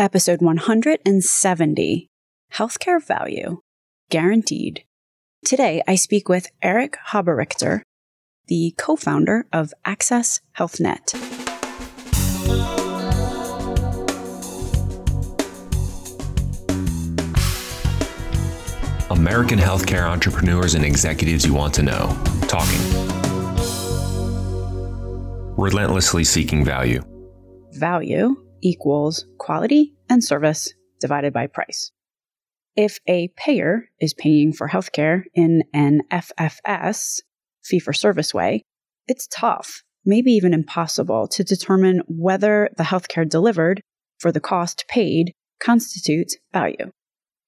episode 170 Healthcare Value Guaranteed. Today, I speak with Eric Haberichter, the co founder of Access HealthNet. American healthcare entrepreneurs and executives you want to know. Talking. Relentlessly seeking value. Value equals quality and service divided by price. If a payer is paying for healthcare in an FFS, fee for service way, it's tough, maybe even impossible, to determine whether the healthcare delivered for the cost paid constitutes value.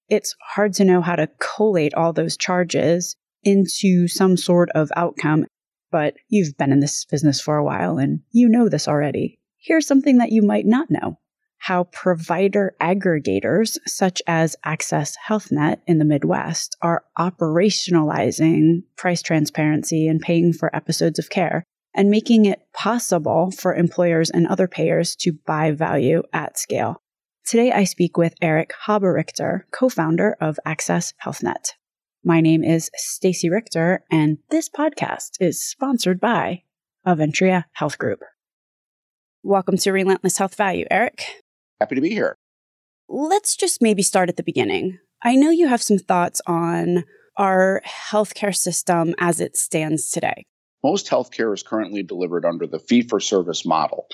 It's hard to know how to collate all those charges into some sort of outcome, but you've been in this business for a while and you know this already. Here's something that you might not know how provider aggregators such as Access HealthNet in the Midwest are operationalizing price transparency and paying for episodes of care and making it possible for employers and other payers to buy value at scale. Today I speak with Eric Haberichter, co-founder of Access HealthNet. My name is Stacey Richter and this podcast is sponsored by Aventria Health Group. Welcome to Relentless Health Value, Eric. Happy to be here. Let's just maybe start at the beginning. I know you have some thoughts on our healthcare system as it stands today. Most healthcare is currently delivered under the fee for service model.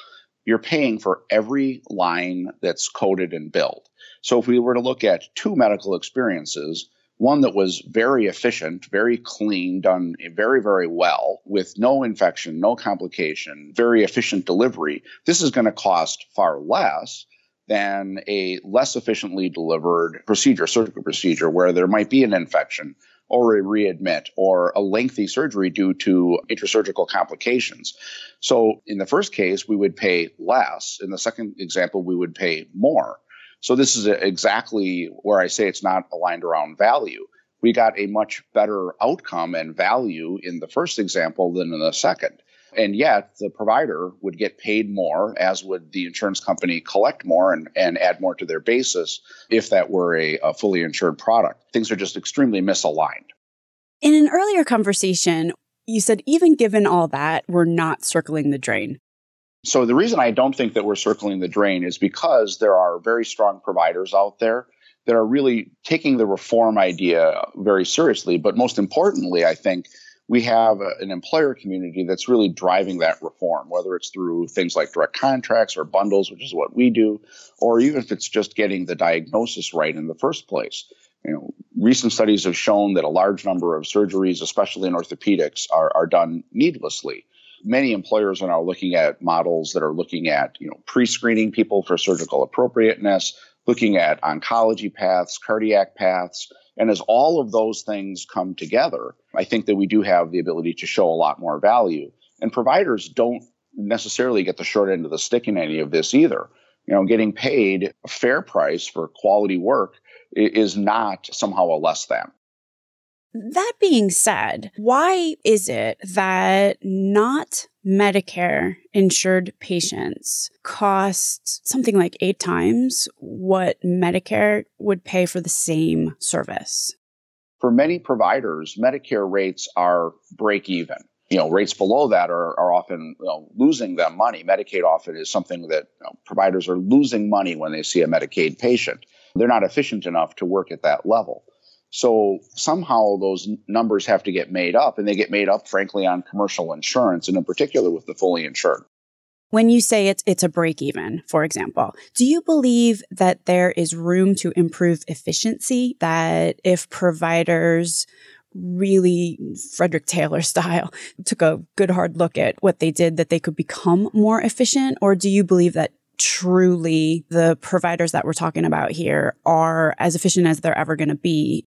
You're paying for every line that's coded and billed. So if we were to look at two medical experiences, one that was very efficient, very clean, done very, very well with no infection, no complication, very efficient delivery, this is going to cost far less than a less efficiently delivered procedure, surgical procedure, where there might be an infection or a readmit or a lengthy surgery due to intrasurgical complications. So, in the first case, we would pay less. In the second example, we would pay more. So, this is exactly where I say it's not aligned around value. We got a much better outcome and value in the first example than in the second. And yet the provider would get paid more, as would the insurance company collect more and, and add more to their basis if that were a, a fully insured product. Things are just extremely misaligned. In an earlier conversation, you said even given all that, we're not circling the drain. So the reason I don't think that we're circling the drain is because there are very strong providers out there that are really taking the reform idea very seriously. But most importantly, I think we have a, an employer community that's really driving that reform, whether it's through things like direct contracts or bundles, which is what we do, or even if it's just getting the diagnosis right in the first place. You know, recent studies have shown that a large number of surgeries, especially in orthopedics, are, are done needlessly. Many employers are now looking at models that are looking at, you know, pre-screening people for surgical appropriateness, looking at oncology paths, cardiac paths, and as all of those things come together, I think that we do have the ability to show a lot more value. And providers don't necessarily get the short end of the stick in any of this either. You know, getting paid a fair price for quality work is not somehow a less than. That being said, why is it that not Medicare insured patients cost something like eight times what Medicare would pay for the same service? For many providers, Medicare rates are break even. You know, rates below that are, are often you know, losing them money. Medicaid often is something that you know, providers are losing money when they see a Medicaid patient. They're not efficient enough to work at that level. So somehow those numbers have to get made up, and they get made up, frankly, on commercial insurance, and in particular with the fully insured. When you say it's it's a break even, for example, do you believe that there is room to improve efficiency? That if providers really Frederick Taylor style took a good hard look at what they did, that they could become more efficient? Or do you believe that truly the providers that we're talking about here are as efficient as they're ever going to be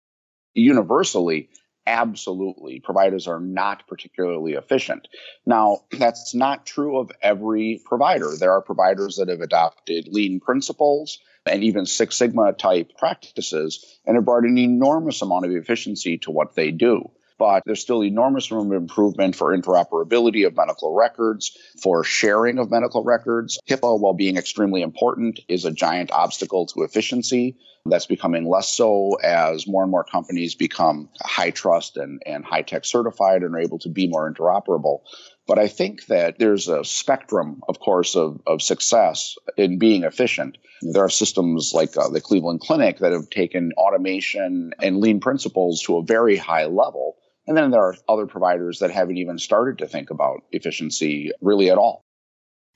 universally, absolutely, providers are not particularly efficient. Now, that's not true of every provider. There are providers that have adopted lean principles and even Six Sigma type practices and have brought an enormous amount of efficiency to what they do. But there's still enormous room of improvement for interoperability of medical records, for sharing of medical records. HIPAA, while being extremely important, is a giant obstacle to efficiency. That's becoming less so as more and more companies become HITRUST and, and high tech certified and are able to be more interoperable. But I think that there's a spectrum, of course, of, of success in being efficient. There are systems like uh, the Cleveland Clinic that have taken automation and lean principles to a very high level. And then there are other providers that haven't even started to think about efficiency really at all.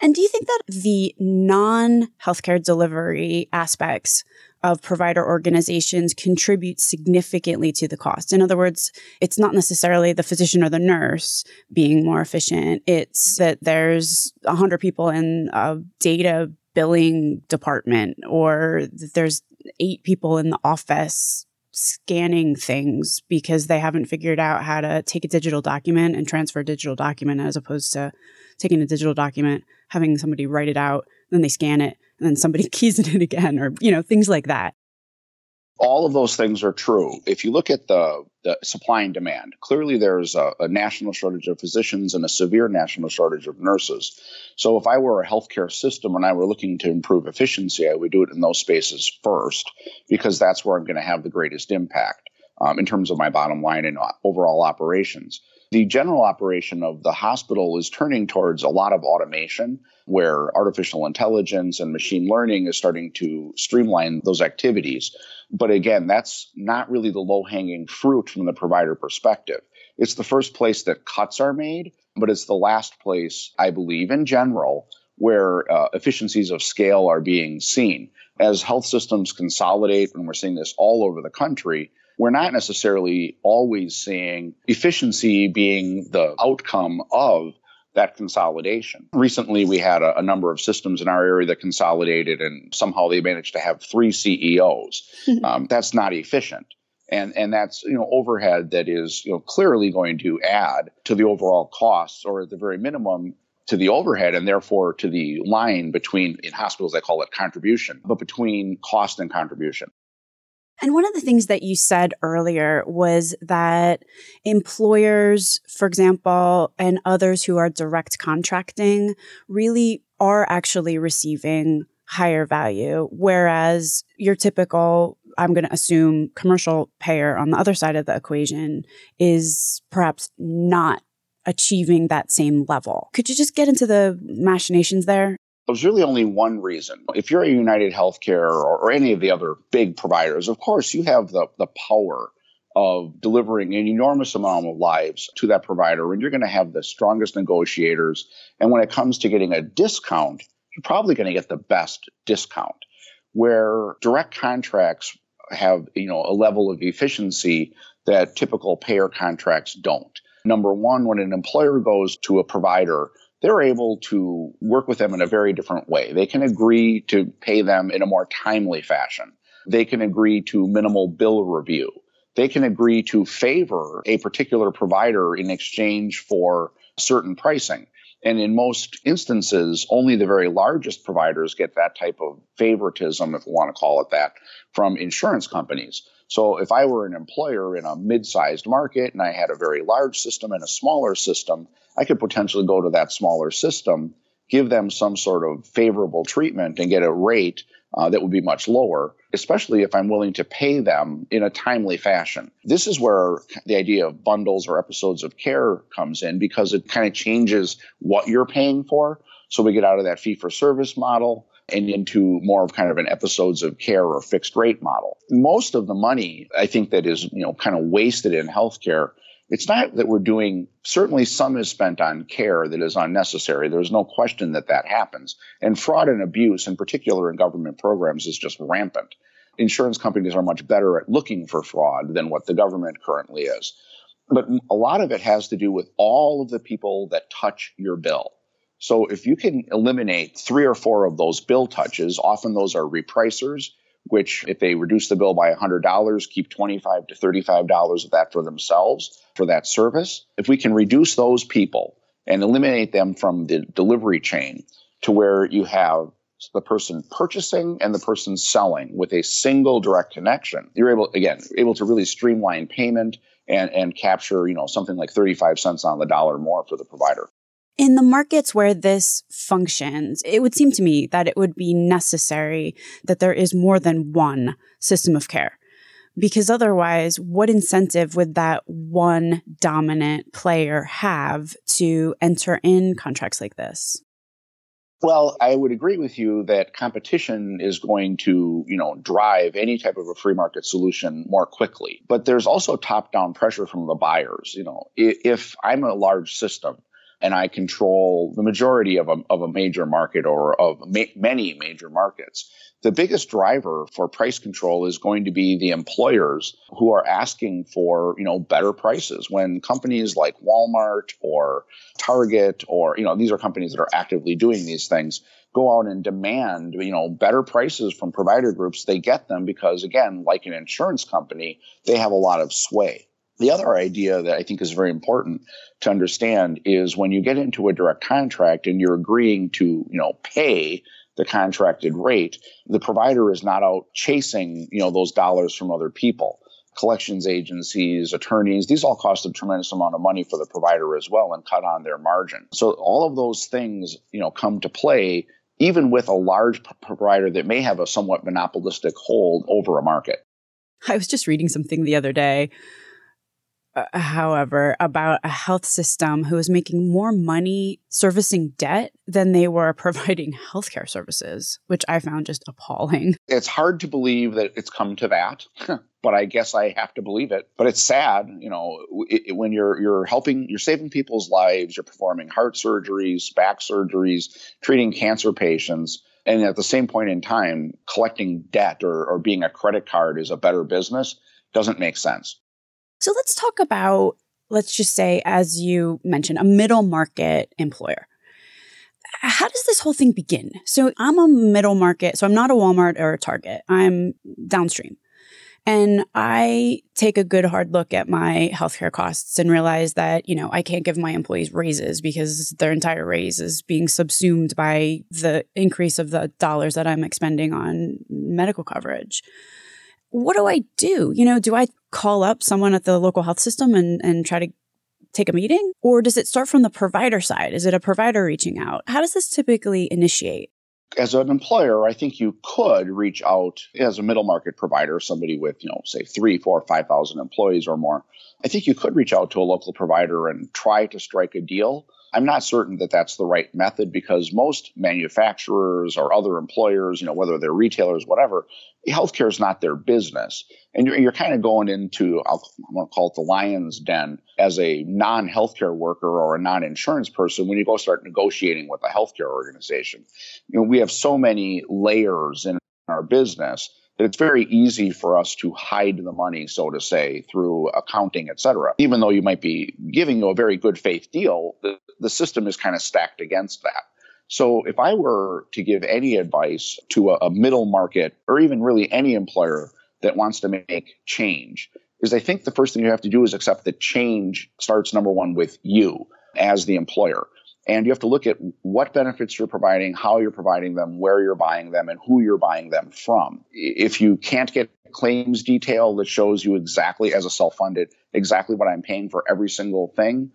And do you think that the non healthcare delivery aspects of provider organizations contribute significantly to the cost. In other words, it's not necessarily the physician or the nurse being more efficient. It's that there's 100 people in a data billing department or that there's eight people in the office scanning things because they haven't figured out how to take a digital document and transfer a digital document as opposed to taking a digital document, having somebody write it out, then they scan it, and then somebody keys it in again, or you know things like that. All of those things are true. If you look at the, the supply and demand, clearly there's a, a national shortage of physicians and a severe national shortage of nurses. So, if I were a healthcare system and I were looking to improve efficiency, I would do it in those spaces first because that's where I'm going to have the greatest impact um, in terms of my bottom line and overall operations. The general operation of the hospital is turning towards a lot of automation where artificial intelligence and machine learning is starting to streamline those activities. But again, that's not really the low hanging fruit from the provider perspective. It's the first place that cuts are made, but it's the last place, I believe, in general, where uh, efficiencies of scale are being seen. As health systems consolidate, and we're seeing this all over the country, we're not necessarily always seeing efficiency being the outcome of that consolidation. Recently, we had a, a, number of systems in our area that consolidated, and somehow they managed to have three CEOs. um, that's not efficient. And, and that's you know overhead that is you know clearly going to add to the overall costs or at the very minimum to the overhead and therefore to the line between in hospitals they call it contribution but between cost and contribution and one of the things that you said earlier was that employers, for example, and others who are direct contracting really are actually receiving higher value, whereas your typical, I'm going to assume, commercial payer on the other side of the equation is perhaps not achieving that same level. Could you just get into the machinations there? There's really only one reason. If you're a United Healthcare or, or any of the other big providers, of course, you have the, the power of delivering an enormous amount of lives to that provider, and you're going to have the strongest negotiators. And when it comes to getting a discount, you're probably going to get the best discount. Where direct contracts have, you know, a level of efficiency that typical payer contracts don't. Number one, when an employer goes to a provider they're able to work with them in a very different way. They can agree to pay them in a more timely fashion. They can agree to minimal bill review. They can agree to favor a particular provider in exchange for certain pricing. And in most instances, only the very largest providers get that type of favoritism, if we want to call it that, from insurance companies. So if I were an employer in a mid-sized market and I had a very large system and a smaller system, I could potentially go to that smaller system, give them some sort of favorable treatment and get a rate uh, that would be much lower, especially if I'm willing to pay them in a timely fashion. This is where the idea of bundles or episodes of care comes in because it kind of changes what you're paying for. So we get out of that fee for service model and into more of kind of an episodes of care or fixed rate model. Most of the money, I think, that is, you know, kind of wasted in healthcare, it's not that we're doing, certainly some is spent on care that is unnecessary. There's no question that that happens. And fraud and abuse, in particular in government programs, is just rampant. Insurance companies are much better at looking for fraud than what the government currently is. But a lot of it has to do with all of the people that touch your bill. So if you can eliminate three or four of those bill touches, often those are repricers, which if they reduce the bill by $100, keep $25 to $35 of that for themselves for that service. If we can reduce those people and eliminate them from the delivery chain to where you have the person purchasing and the person selling with a single direct connection, you're able, again, able to really streamline payment and, and capture, you know, something like 35 cents on the dollar more for the provider. In the markets where this functions, it would seem to me that it would be necessary that there is more than one system of care. Because otherwise, what incentive would that one dominant player have to enter in contracts like this? Well, I would agree with you that competition is going to, you know, drive any type of a free market solution more quickly. But there's also top-down pressure from the buyers. You know, if I'm a large system and I control the majority of a, of a major market or of ma- many major markets. The biggest driver for price control is going to be the employers who are asking for, you know, better prices. When companies like Walmart or Target or, you know, these are companies that are actively doing these things, go out and demand, you know, better prices from provider groups, they get them because again, like an insurance company, they have a lot of sway. The other idea that I think is very important to understand is when you get into a direct contract and you're agreeing to, you know, pay the contracted rate, the provider is not out chasing, you know, those dollars from other people. Collections agencies, attorneys, these all cost a tremendous amount of money for the provider as well and cut on their margin. So all of those things, you know, come to play even with a large provider that may have a somewhat monopolistic hold over a market. I was just reading something the other day uh, however, about a health system who was making more money servicing debt than they were providing healthcare services, which I found just appalling. It's hard to believe that it's come to that, but I guess I have to believe it. But it's sad, you know, it, it, when you're you're helping, you're saving people's lives, you're performing heart surgeries, back surgeries, treating cancer patients. And at the same point in time, collecting debt or, or being a credit card is a better business doesn't make sense. So let's talk about, let's just say, as you mentioned, a middle market employer. How does this whole thing begin? So I'm a middle market, so I'm not a Walmart or a Target. I'm downstream. And I take a good hard look at my healthcare costs and realize that, you know, I can't give my employees raises because their entire raise is being subsumed by the increase of the dollars that I'm expending on medical coverage what do I do? You know, do I call up someone at the local health system and, and try to take a meeting? Or does it start from the provider side? Is it a provider reaching out? How does this typically initiate? As an employer, I think you could reach out as a middle market provider, somebody with, you know, say three, four, five thousand employees or more. I think you could reach out to a local provider and try to strike a deal. I'm not certain that that's the right method because most manufacturers or other employers, you know, whether they're retailers, whatever, healthcare is not their business. And you're, you're kind of going into, I'll, I'm going to call it the lion's den as a non healthcare worker or a non insurance person when you go start negotiating with a healthcare organization. You know, we have so many layers in our business that it's very easy for us to hide the money, so to say, through accounting, et cetera. Even though you might be giving you a very good faith deal, the, the system is kind of stacked against that. So if I were to give any advice to a, a middle market or even really any employer that wants to make change, is I think the first thing you have to do is accept that change starts number one with you as the employer. And you have to look at what benefits you're providing, how you're providing them, where you're buying them, and who you're buying them from. If you can't get claims detail that shows you exactly, as a self funded, exactly what I'm paying for every single thing,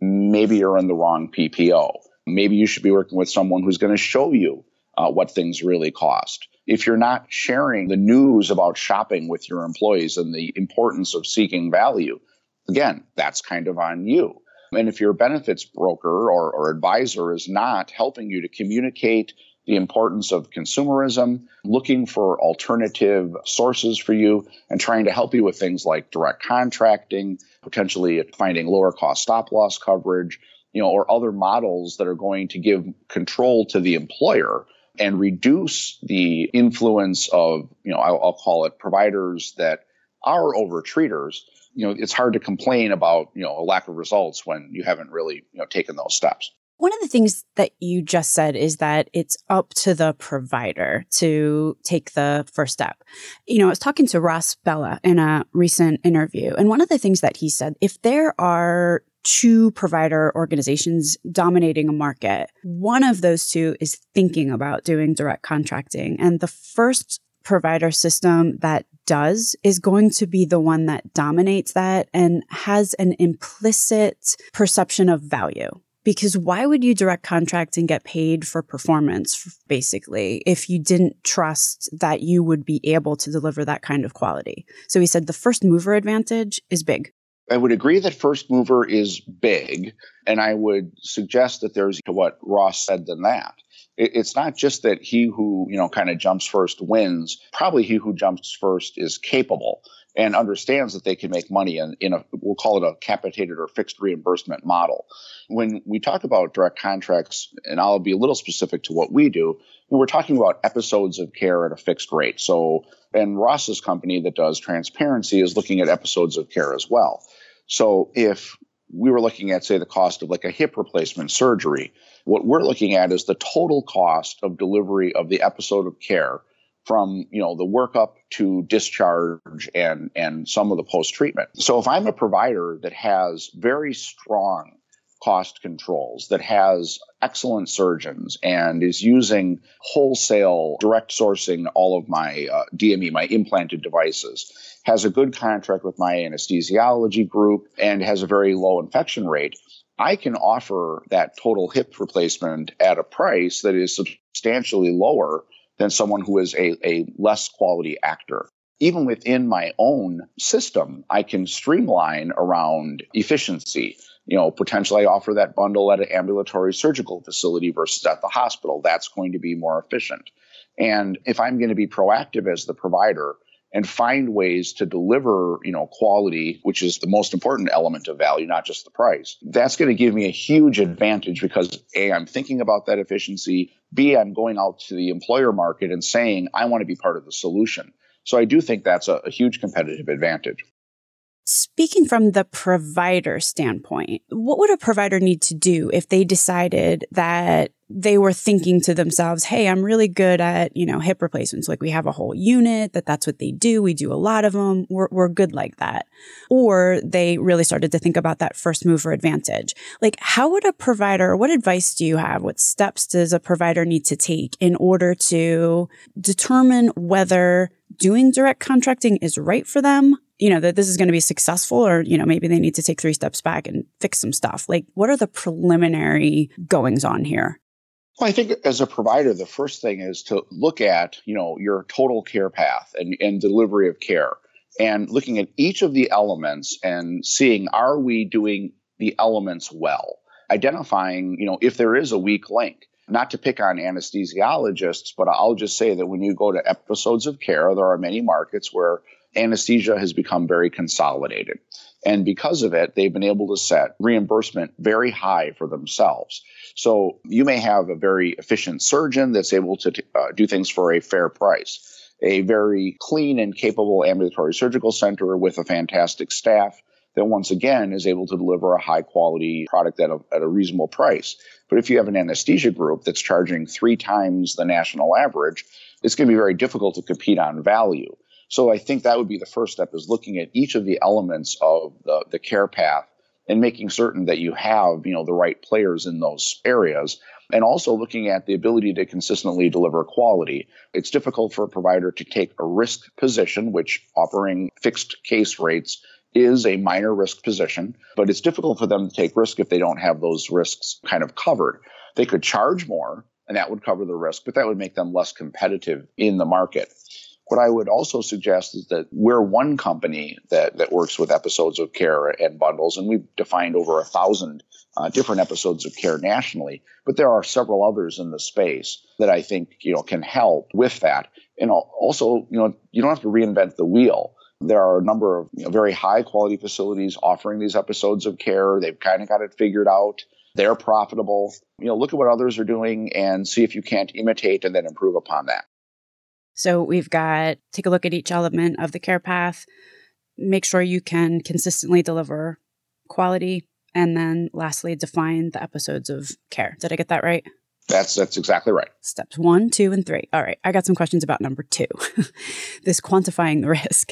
maybe you're in the wrong PPO. Maybe you should be working with someone who's going to show you uh, what things really cost. If you're not sharing the news about shopping with your employees and the importance of seeking value, again, that's kind of on you. And if your benefits broker or, or advisor is not helping you to communicate the importance of consumerism, looking for alternative sources for you, and trying to help you with things like direct contracting, potentially finding lower cost stop loss coverage, you know, or other models that are going to give control to the employer and reduce the influence of, you know, I'll, I'll call it providers that are overtreaters you know, it's hard to complain about, you know, a lack of results when you haven't really, you know, taken those steps. One of the things that you just said is that it's up to the provider to take the first step. You know, I was talking to Ross Bella in a recent interview, and one of the things that he said, if there are two provider organizations dominating a market, one of those two is thinking about doing direct contracting. And the first provider system that does is going to be the one that dominates that and has an implicit perception of value. Because why would you direct contract and get paid for performance, basically, if you didn't trust that you would be able to deliver that kind of quality? So he said the first mover advantage is big. I would agree that first mover is big, and I would suggest that there's what Ross said than that. It's not just that he who, you know, kind of jumps first wins. Probably he who jumps first is capable and understands that they can make money in, in a, we'll call it a capitated or fixed reimbursement model. When we talk about direct contracts, and I'll be a little specific to what we do, we're talking about episodes of care at a fixed rate. So, and Ross's company that does transparency is looking at episodes of care as well. So if we were looking at, say, the cost of like a hip replacement surgery, what we're looking at is the total cost of delivery of the episode of care from you know the workup to discharge and and some of the post treatment. So if I'm a provider that has very strong cost controls, that has excellent surgeons, and is using wholesale direct sourcing all of my uh, DME, my implanted devices, has a good contract with my anesthesiology group, and has a very low infection rate. I can offer that total hip replacement at a price that is substantially lower than someone who is a, a less quality actor even within my own system, I can streamline around efficiency you know, potentially I offer that bundle at an ambulatory surgical facility versus at the hospital. That's going to be more efficient. And if I'm going to be proactive as the provider and find ways to deliver, you know, quality, which is the most important element of value, not just the price, that's going to give me a huge advantage because A, I'm thinking about that efficiency. B, I'm going out to the employer market and saying, I want to be part of the solution. So I do think that's a, a huge competitive advantage. Speaking from the provider standpoint, what would a provider need to do if they decided that they were thinking to themselves, Hey, I'm really good at, you know, hip replacements. Like we have a whole unit that that's what they do. We do a lot of them. We're, we're good like that. Or they really started to think about that first mover advantage. Like how would a provider, what advice do you have? What steps does a provider need to take in order to determine whether doing direct contracting is right for them you know, that this is going to be successful or, you know, maybe they need to take three steps back and fix some stuff. Like, what are the preliminary goings on here? Well, I think as a provider, the first thing is to look at, you know, your total care path and, and delivery of care and looking at each of the elements and seeing, are we doing the elements well? Identifying, you know, if there is a weak link not to pick on anesthesiologists, but I'll just say that when you go to episodes of care, there are many markets where anesthesia has become very consolidated. And because of it, they've been able to set reimbursement very high for themselves. So you may have a very efficient surgeon that's able to uh, do things for a fair price, a very clean and capable ambulatory surgical center with a fantastic staff that once again is able to deliver a high quality product at a, at a reasonable price. But if you have an anesthesia group that's charging three times the national average, it's going to be very difficult to compete on value. So I think that would be the first step is looking at each of the elements of the, the care path and making certain that you have, you know, the right players in those areas and also looking at the ability to consistently deliver quality. It's difficult for a provider to take a risk position, which offering fixed case rates is a minor risk position, but it's difficult for them to take risk if they don't have those risks kind of covered. They could charge more and that would cover the risk, but that would make them less competitive in the market. What I would also suggest is that we're one company that, that works with episodes of care and bundles, and we've defined over a thousand uh, different episodes of care nationally. But there are several others in the space that I think you know can help with that. And also, you know, you don't have to reinvent the wheel. There are a number of you know, very high quality facilities offering these episodes of care. They've kind of got it figured out. They're profitable. You know, look at what others are doing and see if you can't imitate and then improve upon that. So we've got take a look at each element of the care path, make sure you can consistently deliver quality, and then lastly, define the episodes of care. Did I get that right? That's that's exactly right. Steps one, two, and three. All right. I got some questions about number two. this quantifying the risk.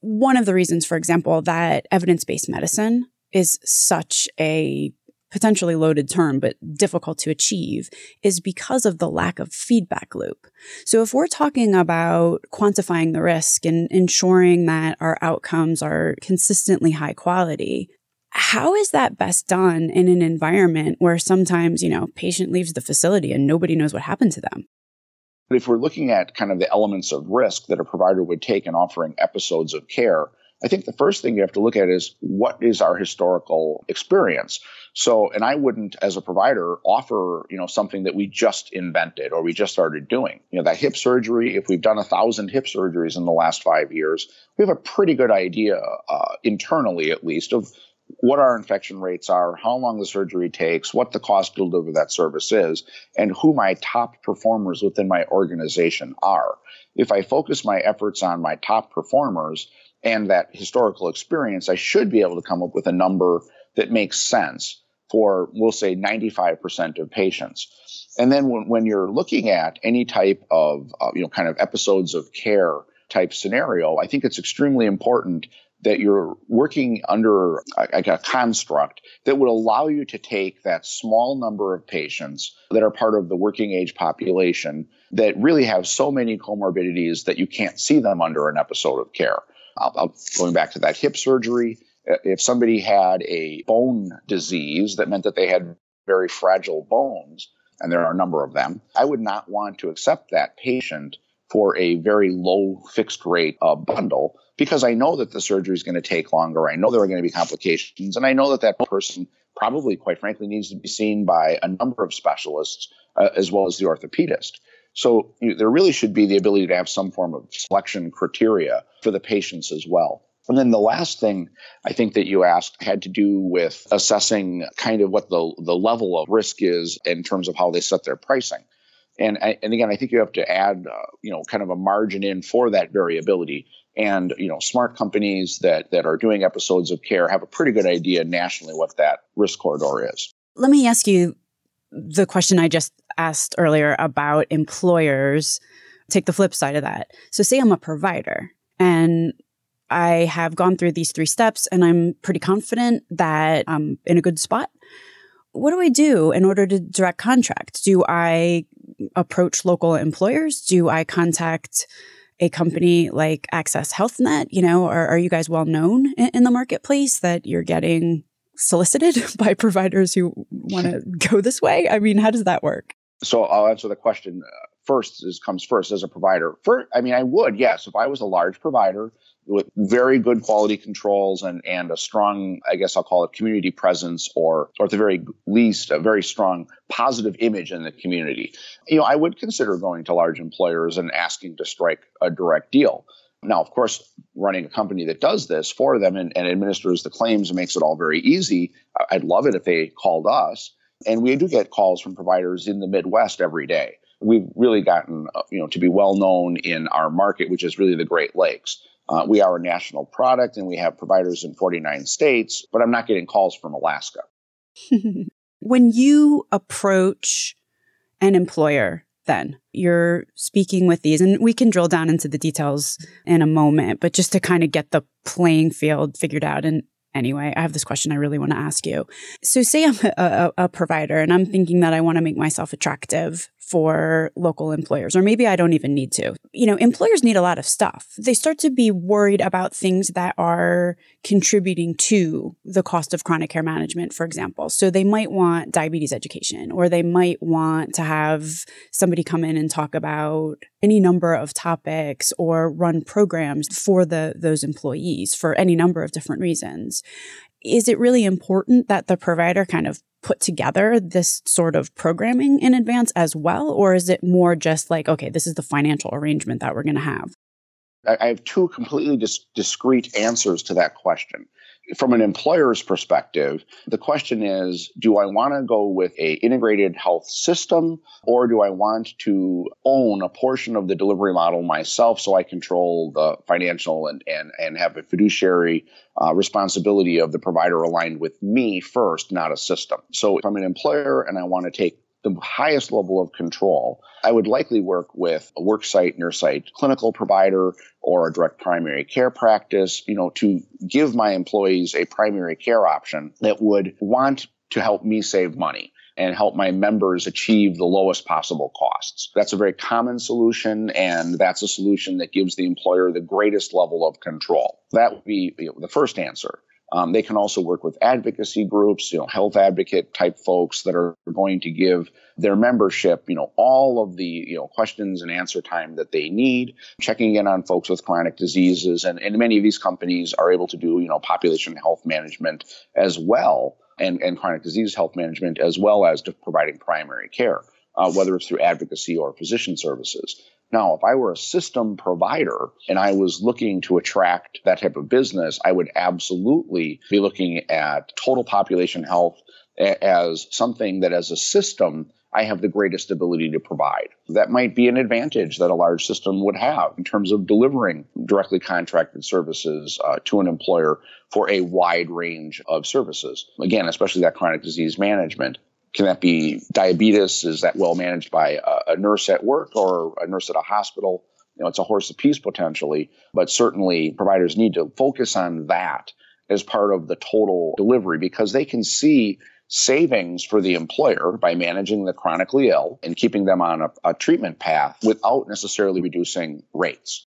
One of the reasons, for example, that evidence-based medicine is such a potentially loaded term, but difficult to achieve, is because of the lack of feedback loop. So if we're talking about quantifying the risk and ensuring that our outcomes are consistently high quality, how is that best done in an environment where sometimes, you know, patient leaves the facility and nobody knows what happened to them? But if we're looking at kind of the elements of risk that a provider would take in offering episodes of care, I think the first thing you have to look at is what is our historical experience. So, and I wouldn't, as a provider, offer you know something that we just invented or we just started doing. You know, that hip surgery. If we've done a thousand hip surgeries in the last five years, we have a pretty good idea uh, internally, at least, of what our infection rates are, how long the surgery takes, what the cost to deliver that service is, and who my top performers within my organization are. If I focus my efforts on my top performers and that historical experience, I should be able to come up with a number that makes sense for, we'll say, 95% of patients. And then when, when you're looking at any type of, uh, you know, kind of episodes of care type scenario, I think it's extremely important that you're working under a, a, construct that would allow you to take that small number of patients that are part of the working age population that really have so many comorbidities that you can't see them under an episode of care. I'll, going back to that hip surgery, if somebody had a bone disease that meant that they had very fragile bones, and there are a number of them, I would not want to accept that patient for a very low fixed rate uh, bundle because I know that the surgery is going to take longer. I know there are going to be complications. And I know that that person probably, quite frankly, needs to be seen by a number of specialists uh, as well as the orthopedist. So you there really should be the ability to have some form of selection criteria for the patients as well. And then the last thing I think that you asked had to do with assessing kind of what the, the level of risk is in terms of how they set their pricing. And, and again, I think you have to add, uh, you know, kind of a margin in for that variability. And you know, smart companies that that are doing episodes of care have a pretty good idea nationally what that risk corridor is. Let me ask you the question I just asked earlier about employers. Take the flip side of that. So, say I'm a provider and I have gone through these three steps and I'm pretty confident that I'm in a good spot. What do I do in order to direct contract? Do I approach local employers? Do I contact a company like Access HealthNet? You know, are, are you guys well known in, in the marketplace that you're getting solicited by providers who want to go this way? I mean, how does that work? So I'll answer the question uh, first. Is comes first as a provider. First, I mean, I would yes, if I was a large provider with very good quality controls and and a strong, I guess I'll call it community presence, or or at the very least, a very strong positive image in the community. You know, I would consider going to large employers and asking to strike a direct deal. Now, of course, running a company that does this for them and, and administers the claims and makes it all very easy. I'd love it if they called us. And we do get calls from providers in the Midwest every day. We've really gotten, uh, you know, to be well known in our market, which is really the Great Lakes. Uh, we are a national product and we have providers in 49 states, but I'm not getting calls from Alaska. when you approach an employer, then you're speaking with these, and we can drill down into the details in a moment, but just to kind of get the playing field figured out. And anyway, I have this question I really want to ask you. So, say I'm a, a, a provider and I'm thinking that I want to make myself attractive for local employers, or maybe I don't even need to. You know, employers need a lot of stuff. They start to be worried about things that are contributing to the cost of chronic care management, for example. So they might want diabetes education, or they might want to have somebody come in and talk about any number of topics or run programs for the those employees for any number of different reasons is it really important that the provider kind of put together this sort of programming in advance as well? Or is it more just like, okay, this is the financial arrangement that we're going to have? I have two completely dis- discrete answers to that question from an employer's perspective, the question is, do I want to go with a integrated health system or do I want to own a portion of the delivery model myself so I control the financial and, and, and have a fiduciary uh, responsibility of the provider aligned with me first, not a system. So if I'm an employer and I want to take the highest level of control, I would likely work with a worksite, site clinical provider or a direct primary care practice, you know, to give my employees a primary care option that would want to help me save money and help my members achieve the lowest possible costs. That's a very common solution, and that's a solution that gives the employer the greatest level of control. That would be the first answer. Um, they can also work with advocacy groups, you know, health advocate type folks that are going to give their membership, you know, all of the, you know, questions and answer time that they need, checking in on folks with chronic diseases. And, and many of these companies are able to do, you know, population health management as well and, and chronic disease health management as well as to providing primary care, uh, whether it's through advocacy or physician services. Now, if I were a system provider and I was looking to attract that type of business, I would absolutely be looking at total population health as something that as a system I have the greatest ability to provide. That might be an advantage that a large system would have in terms of delivering directly contracted services uh, to an employer for a wide range of services. Again, especially that chronic disease management. Can that be diabetes? Is that well managed by a, a nurse at work or a nurse at a hospital? You know, it's a horse apiece potentially, but certainly providers need to focus on that as part of the total delivery because they can see savings for the employer by managing the chronically ill and keeping them on a, a, treatment path without necessarily reducing rates.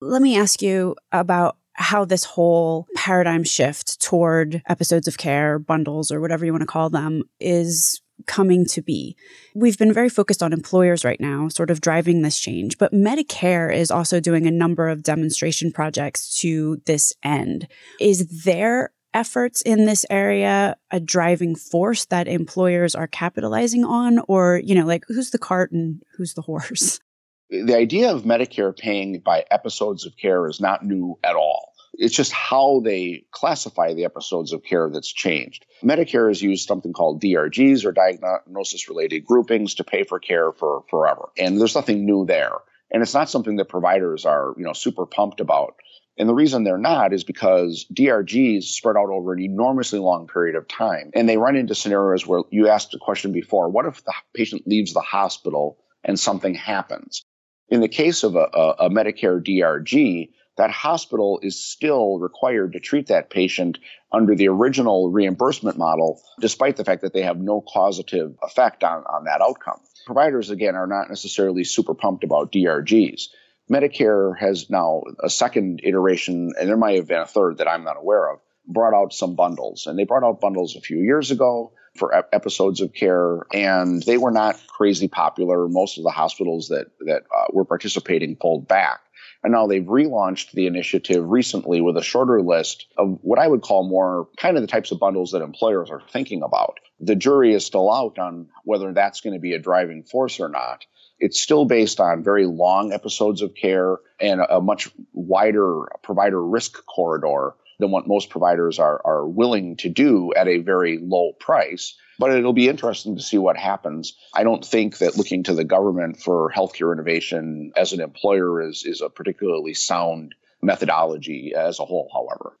Let me ask you about how this whole paradigm shift toward episodes of care, bundles, or whatever you want to call them, is coming to be. We've been very focused on employers right now, sort of driving this change, but Medicare is also doing a number of demonstration projects to this end. Is their efforts in this area a driving force that employers are capitalizing on or you know like who's the cart and who's the horse the idea of Medicare paying by episodes of care is not new at all. It's just how they classify the episodes of care that's changed. Medicare has used something called DRGs or diagnosis related groupings to pay for care for forever. And there's nothing new there. And it's not something that providers are, you know, super pumped about. And the reason they're not is because DRGs spread out over an enormously long period of time. And they run into scenarios where you asked a question before what if the patient leaves the hospital and something happens? In the case of a, a, a Medicare DRG, that hospital is still required to treat that patient under the original reimbursement model, despite the fact that they have no causative effect on, on that outcome. Providers, again, are not necessarily super pumped about DRGs. Medicare has now a second iteration, and there might have been a third that I'm not aware of, brought out some bundles. And they brought out bundles a few years ago for ep- episodes of care, and they were not crazy popular. Most of the hospitals that that uh, were participating pulled back. And now they've relaunched the initiative recently with a shorter list of what I would call more kind of the types of bundles that employers are thinking about. The jury is still out on whether that's going to be a driving force or not. It's still based on very long episodes of care and a much wider provider risk corridor than what most providers are, are willing to do at a very low price. But it'll be interesting to see what happens. I don't think that looking to the government for healthcare innovation as an employer is, is a particularly sound methodology as a whole, however.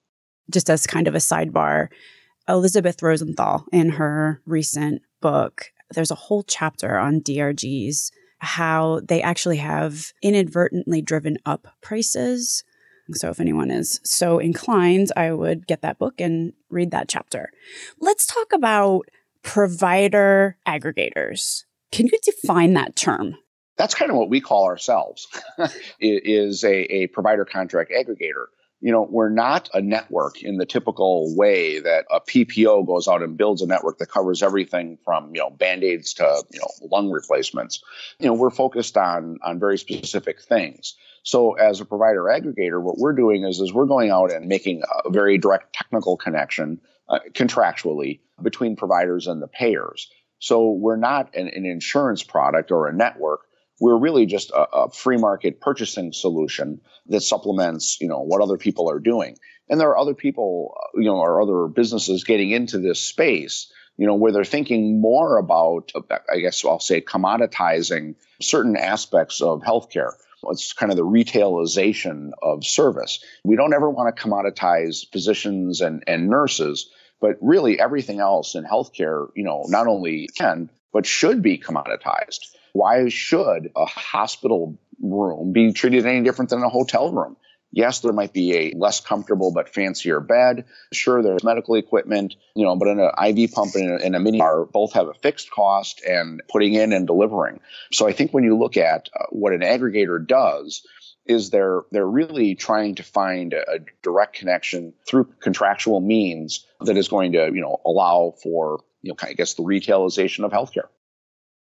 Just as kind of a sidebar, Elizabeth Rosenthal, in her recent book, there's a whole chapter on DRGs, how they actually have inadvertently driven up prices so if anyone is so inclined, I would get that book and read that chapter. Let's talk about provider aggregators. Can you define that term? That's kind of what we call ourselves. is a, a provider contract aggregator you know, we're not a network in the typical way that a PPO goes out and builds a network that covers everything from, you know, band-aids to, you know, lung replacements. You know, we're focused on on very specific things. So as a provider aggregator, what we're doing is, is we're going out and making a very direct technical connection uh, contractually between providers and the payers. So we're not an, an insurance product or a network. We're really just a, a free market purchasing solution that supplements, you know, what other people are doing. And there are other people, uh, you know, or other businesses getting into this space you know, where they're thinking more about, I guess I'll say, commoditizing certain aspects of healthcare. It's kind of the retailization of service. We don't ever want to commoditize physicians and, and nurses, but really everything else in healthcare, you know, not only can, but should be commoditized. Why should a hospital room be treated any different than a hotel room? Yes, there might be a less comfortable but fancier bed. Sure, there's medical equipment, you know, but an IV pump and a, and a mini bar both have a fixed cost and putting in and delivering. So I think when you look at uh, what an aggregator does, is they're they're really trying to find a direct connection through contractual means that is going to you know allow for you know I guess the retailization of healthcare.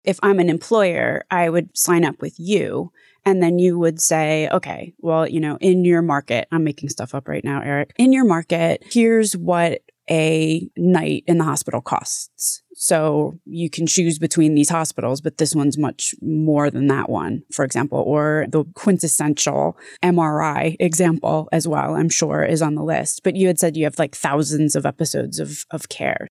If I'm an employer, I would sign up with you and then you would say, okay, well, you know, in your market, I'm making stuff up right now, Eric. In your market, here's what a night in the hospital costs. So you can choose between these hospitals, but this one's much more than that one, for example, or the quintessential MRI example as well, I'm sure is on the list. But you had said you have like thousands of episodes of, of care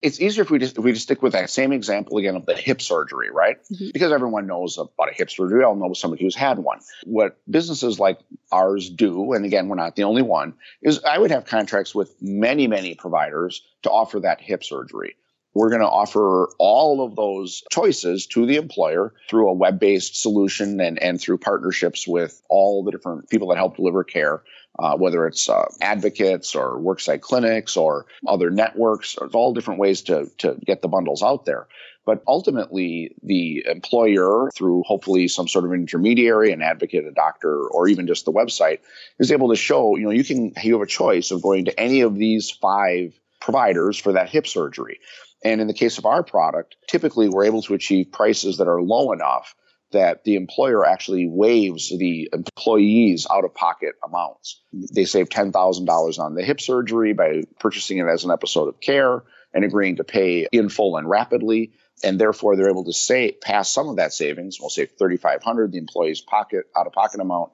it's easier if we just if we just stick with that same example again of the hip surgery, right? Mm-hmm. Because everyone knows about a hip surgery. We all know somebody who's had one. What businesses like ours do, and again, we're not the only one, is I would have contracts with many, many providers to offer that hip surgery. We're going to offer all of those choices to the employer through a web based solution and, and through partnerships with all the different people that help deliver care uh, whether it's uh, advocates or worksite clinics or other networks. All different ways to, to get the bundles out there. But ultimately, the employer, through hopefully some sort of intermediary, an advocate, a doctor, or even just the website, is able to show, you know, you can you have a choice of going to any of these five providers for that hip surgery. And in the case of our product, typically we're able to achieve prices that are low enough that the employer actually waives the employees out of pocket amounts. They save $10,000 on the hip surgery by purchasing it as an episode of care and agreeing to pay in full and rapidly. And therefore, they're able to say, pass some of that savings. We'll save 3,500, the employee's pocket out of pocket amount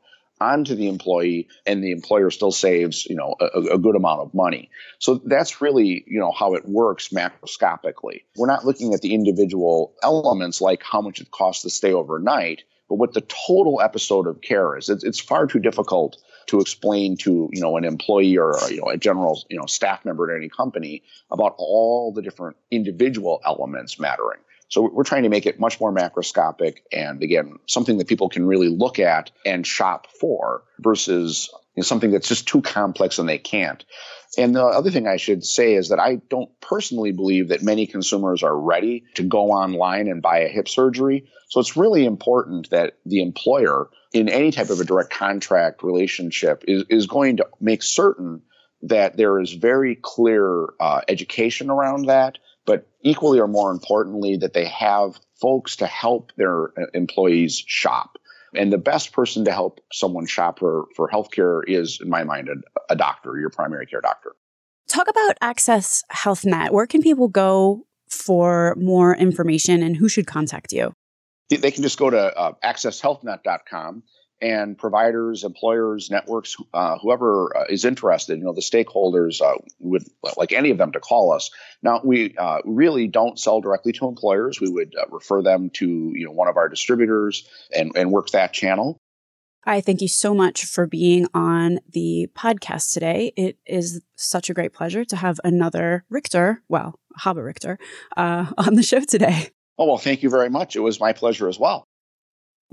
onto the employee and the employer still saves you know a, a, good amount of money. So that's really you know how it works macroscopically. We're not looking at the individual elements like how much it costs to stay overnight but what the total episode of care is. It's, it's far too difficult to explain to you know an employee or you know a general you know staff member at any company about all the different individual elements mattering so we're trying to make it much more macroscopic and again, something that people can really look at and shop for versus you know, something that's just too complex and they can't. And the other thing I should say is that I don't personally believe that many consumers are ready to go online and buy a hip surgery. So it's really important that the employer in any type of a direct contract relationship is, is going to make certain that there is very clear uh, education around that but equally or more importantly, that they have folks to help their uh, employees shop. And the best person to help someone shop for, for healthcare is, in my mind, a, a doctor, your primary care doctor. Talk about Access HealthNet. Where can people go for more information and who should contact you? They can just go to uh, accesshealthnet.com and providers, employers, networks, uh, whoever uh, is interested, you know, the stakeholders uh, would like any of them to call us. Now, we uh, really don't sell directly to employers. We would uh, refer them to, you know, one of our distributors and, and work that channel. I thank you so much for being on the podcast today. It is such a great pleasure to have another Richter, well, Haba Richter, uh, on the show today. Oh, well, thank you very much. It was my pleasure as well.